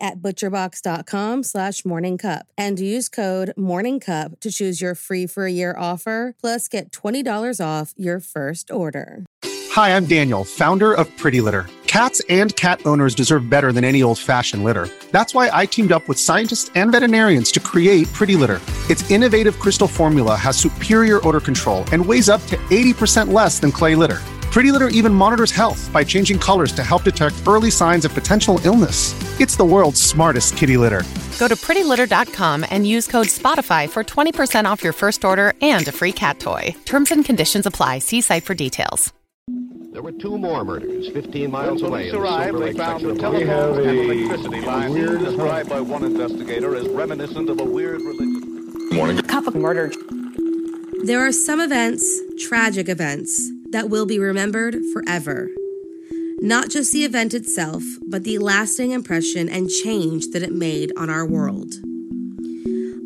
at butcherbox.com slash morningcup and use code morningcup to choose your free for a year offer plus get $20 off your first order. Hi, I'm Daniel, founder of Pretty Litter. Cats and cat owners deserve better than any old fashioned litter. That's why I teamed up with scientists and veterinarians to create Pretty Litter. Its innovative crystal formula has superior odor control and weighs up to 80% less than clay litter. Pretty Litter even monitors health by changing colors to help detect early signs of potential illness. It's the world's smartest kitty litter. Go to prettylitter.com and use code SPOTIFY for 20% off your first order and a free cat toy. Terms and conditions apply. See site for details. There were two more murders 15 miles When away. police in the arrived, they found the of Miami. telephone and a electricity lines weird described by one investigator as reminiscent of a weird religion. Morning. Cup of murder. There are some events, tragic events, that will be remembered forever. Not just the event itself, but the lasting impression and change that it made on our world.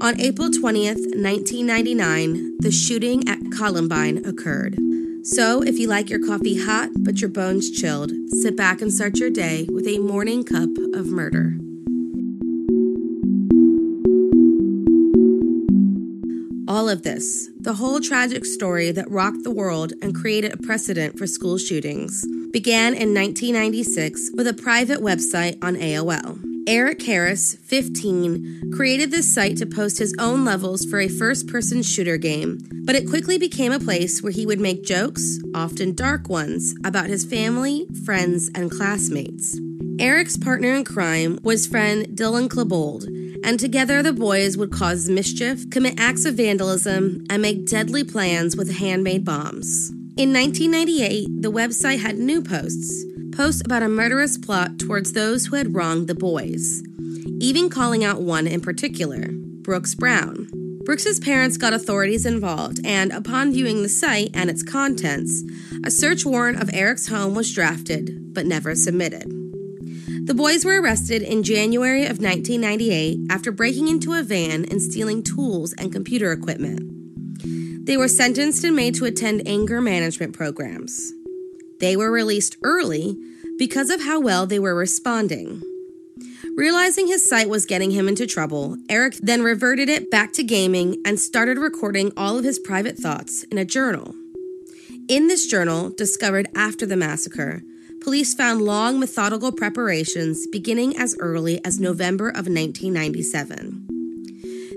On April 20th, 1999, the shooting at Columbine occurred. So, if you like your coffee hot but your bones chilled, sit back and start your day with a morning cup of murder. All of this, the whole tragic story that rocked the world and created a precedent for school shootings, began in 1996 with a private website on AOL. Eric Harris, 15, created this site to post his own levels for a first person shooter game, but it quickly became a place where he would make jokes, often dark ones, about his family, friends, and classmates. Eric's partner in crime was friend Dylan Klebold, and together the boys would cause mischief, commit acts of vandalism, and make deadly plans with handmade bombs. In 1998, the website had new posts posts about a murderous plot towards those who had wronged the boys, even calling out one in particular, Brooks Brown. Brooks's parents got authorities involved, and upon viewing the site and its contents, a search warrant of Eric's home was drafted but never submitted. The boys were arrested in January of 1998 after breaking into a van and stealing tools and computer equipment. They were sentenced and made to attend anger management programs. They were released early because of how well they were responding. Realizing his site was getting him into trouble, Eric then reverted it back to gaming and started recording all of his private thoughts in a journal. In this journal, discovered after the massacre, police found long methodical preparations beginning as early as November of 1997.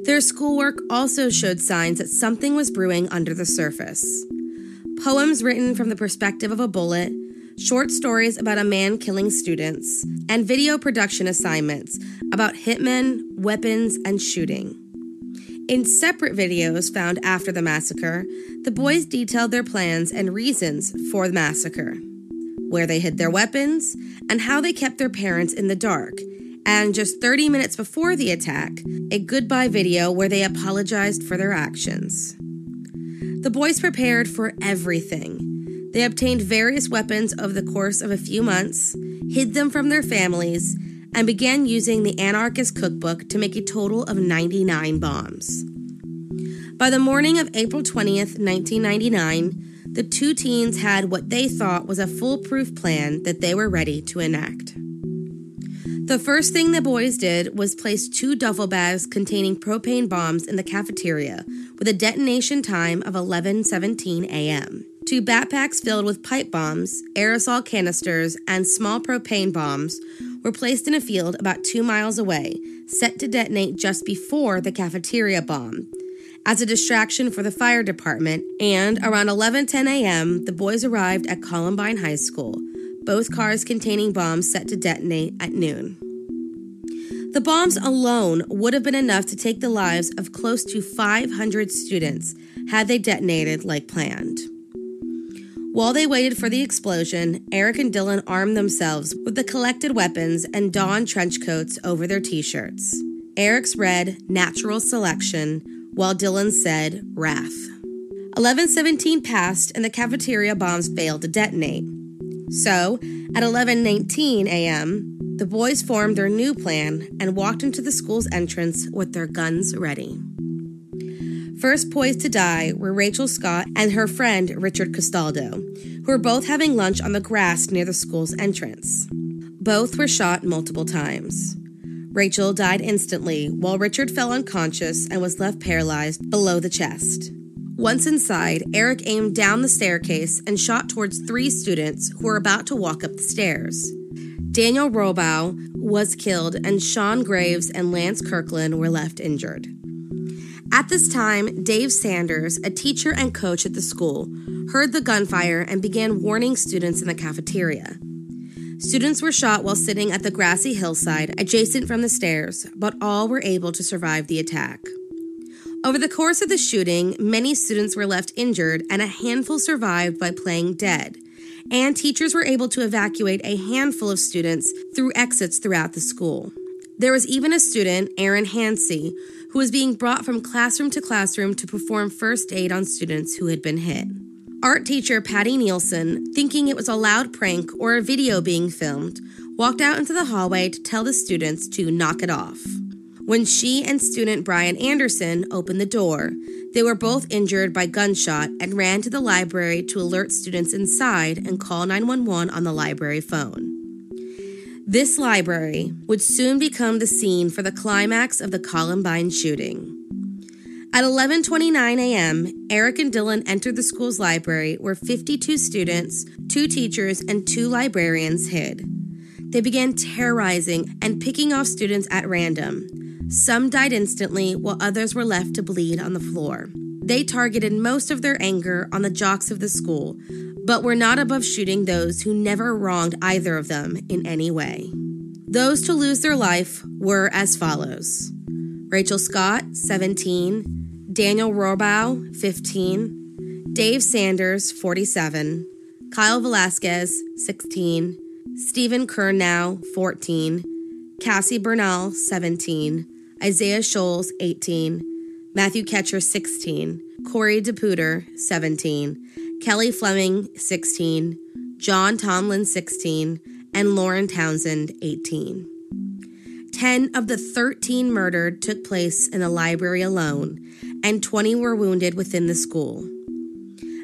Their schoolwork also showed signs that something was brewing under the surface. Poems written from the perspective of a bullet, short stories about a man killing students, and video production assignments about hitmen, weapons, and shooting. In separate videos found after the massacre, the boys detailed their plans and reasons for the massacre, where they hid their weapons, and how they kept their parents in the dark. And just 30 minutes before the attack, a goodbye video where they apologized for their actions. The boys prepared for everything. They obtained various weapons over the course of a few months, hid them from their families, and began using the anarchist cookbook to make a total of 99 bombs. By the morning of April 20th, 1999, the two teens had what they thought was a foolproof plan that they were ready to enact. The first thing the boys did was place two duffel bags containing propane bombs in the cafeteria with a detonation time of 11:17 a.m. Two backpacks filled with pipe bombs, aerosol canisters, and small propane bombs were placed in a field about two miles away, set to detonate just before the cafeteria bomb. As a distraction for the fire department, and around 11:10 a.m., the boys arrived at Columbine High School, both cars containing bombs set to detonate at noon. The bombs alone would have been enough to take the lives of close to 500 students had they detonated like planned. While they waited for the explosion, Eric and Dylan armed themselves with the collected weapons and donned trench coats over their t shirts. Eric's read Natural Selection, while Dylan said Wrath. 1117 passed and the cafeteria bombs failed to detonate. So, at 11:19 a.m., the boys formed their new plan and walked into the school's entrance with their guns ready. First poised to die were Rachel Scott and her friend Richard Castaldo, who were both having lunch on the grass near the school's entrance. Both were shot multiple times. Rachel died instantly, while Richard fell unconscious and was left paralyzed below the chest. Once inside, Eric aimed down the staircase and shot towards three students who were about to walk up the stairs. Daniel Rohrbough was killed, and Sean Graves and Lance Kirklin were left injured. At this time, Dave Sanders, a teacher and coach at the school, heard the gunfire and began warning students in the cafeteria. Students were shot while sitting at the grassy hillside adjacent from the stairs, but all were able to survive the attack. Over the course of the shooting, many students were left injured and a handful survived by playing dead. And teachers were able to evacuate a handful of students through exits throughout the school. There was even a student, Aaron Hancey, who was being brought from classroom to classroom to perform first aid on students who had been hit. Art teacher Patti Nielson, thinking it was a loud prank or a video being filmed, walked out into the hallway to tell the students to knock it off. When she and student Brian Anderson opened the door, they were both injured by gunshot and ran to the library to alert students inside and call 911 on the library phone. This library would soon become the scene for the climax of the Columbine shooting. At 11:29 a.m., Eric and Dylan entered the school's library where 52 students, two teachers, and two librarians hid. They began terrorizing and picking off students at random. Some died instantly while others were left to bleed on the floor. They targeted most of their anger on the jocks of the school, but were not above shooting those who never wronged either of them in any way. Those to lose their life were as follows Rachel Scott, 17, Daniel Rohrbough, 15, Dave Sanders, 47, Kyle Velasquez, 16, Steven Curnow, 14, Cassie Bernall, 17, Isaiah Shoels, 18, Matthew Kechter, 16, Corey DePooter, 17, Kelly Fleming, 16, John Tomlin, 16, and Lauren Townsend, 18. 10 of the 13 murdered took place in the library alone, and 20 were wounded within the school.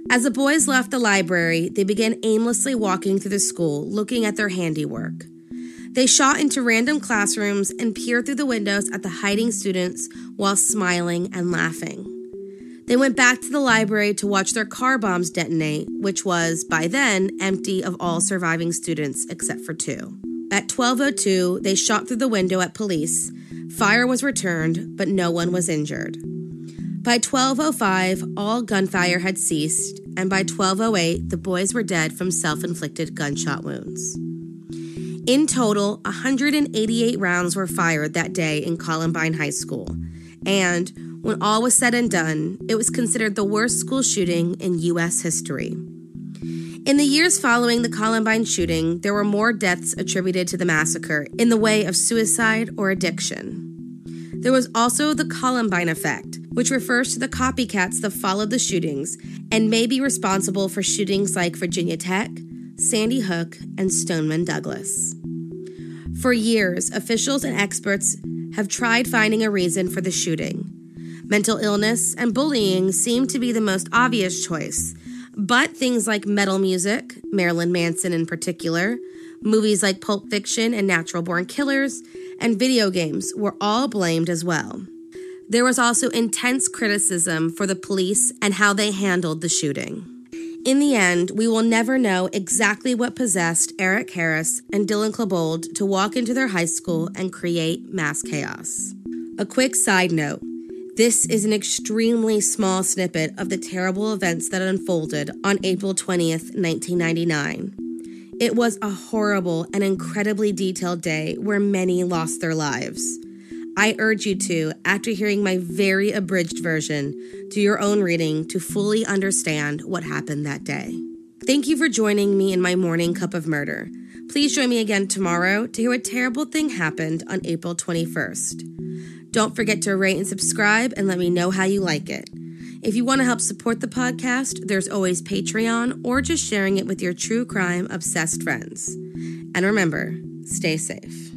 As the boys left the library, they began aimlessly walking through the school, looking at their handiwork. They shot into random classrooms and peered through the windows at the hiding students while smiling and laughing. They went back to the library to watch their car bombs detonate, which was, by then, empty of all surviving students except for two. At 12:02, they shot through the window at police. Fire was returned, but no one was injured. By 12:05, all gunfire had ceased, and by 12:08, the boys were dead from self-inflicted gunshot wounds. In total, 188 rounds were fired that day in Columbine High School, and when all was said and done, it was considered the worst school shooting in U.S. history. In the years following the Columbine shooting, there were more deaths attributed to the massacre in the way of suicide or addiction. There was also the Columbine effect, which refers to the copycats that followed the shootings and may be responsible for shootings like Virginia Tech, Sandy Hook, and Stoneman Douglas. For years, officials and experts have tried finding a reason for the shooting. Mental illness and bullying seem to be the most obvious choice, but things like metal music, Marilyn Manson in particular, movies like Pulp Fiction and Natural Born Killers, and video games were all blamed as well. There was also intense criticism for the police and how they handled the shooting. In the end, we will never know exactly what possessed Eric Harris and Dylan Klebold to walk into their high school and create mass chaos. A quick side note this is an extremely small snippet of the terrible events that unfolded on April 20th, 1999. It was a horrible and incredibly detailed day where many lost their lives. I urge you to, after hearing my very abridged version, do your own reading to fully understand what happened that day. Thank you for joining me in my morning cup of murder. Please join me again tomorrow to hear what terrible thing happened on April 21st. Don't forget to rate and subscribe and let me know how you like it. If you want to help support the podcast, there's always Patreon or just sharing it with your true crime obsessed friends. And remember, stay safe.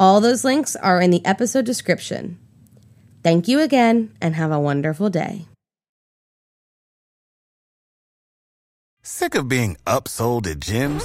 All those links are in the episode description. Thank you again and have a wonderful day. Sick of being upsold at gyms?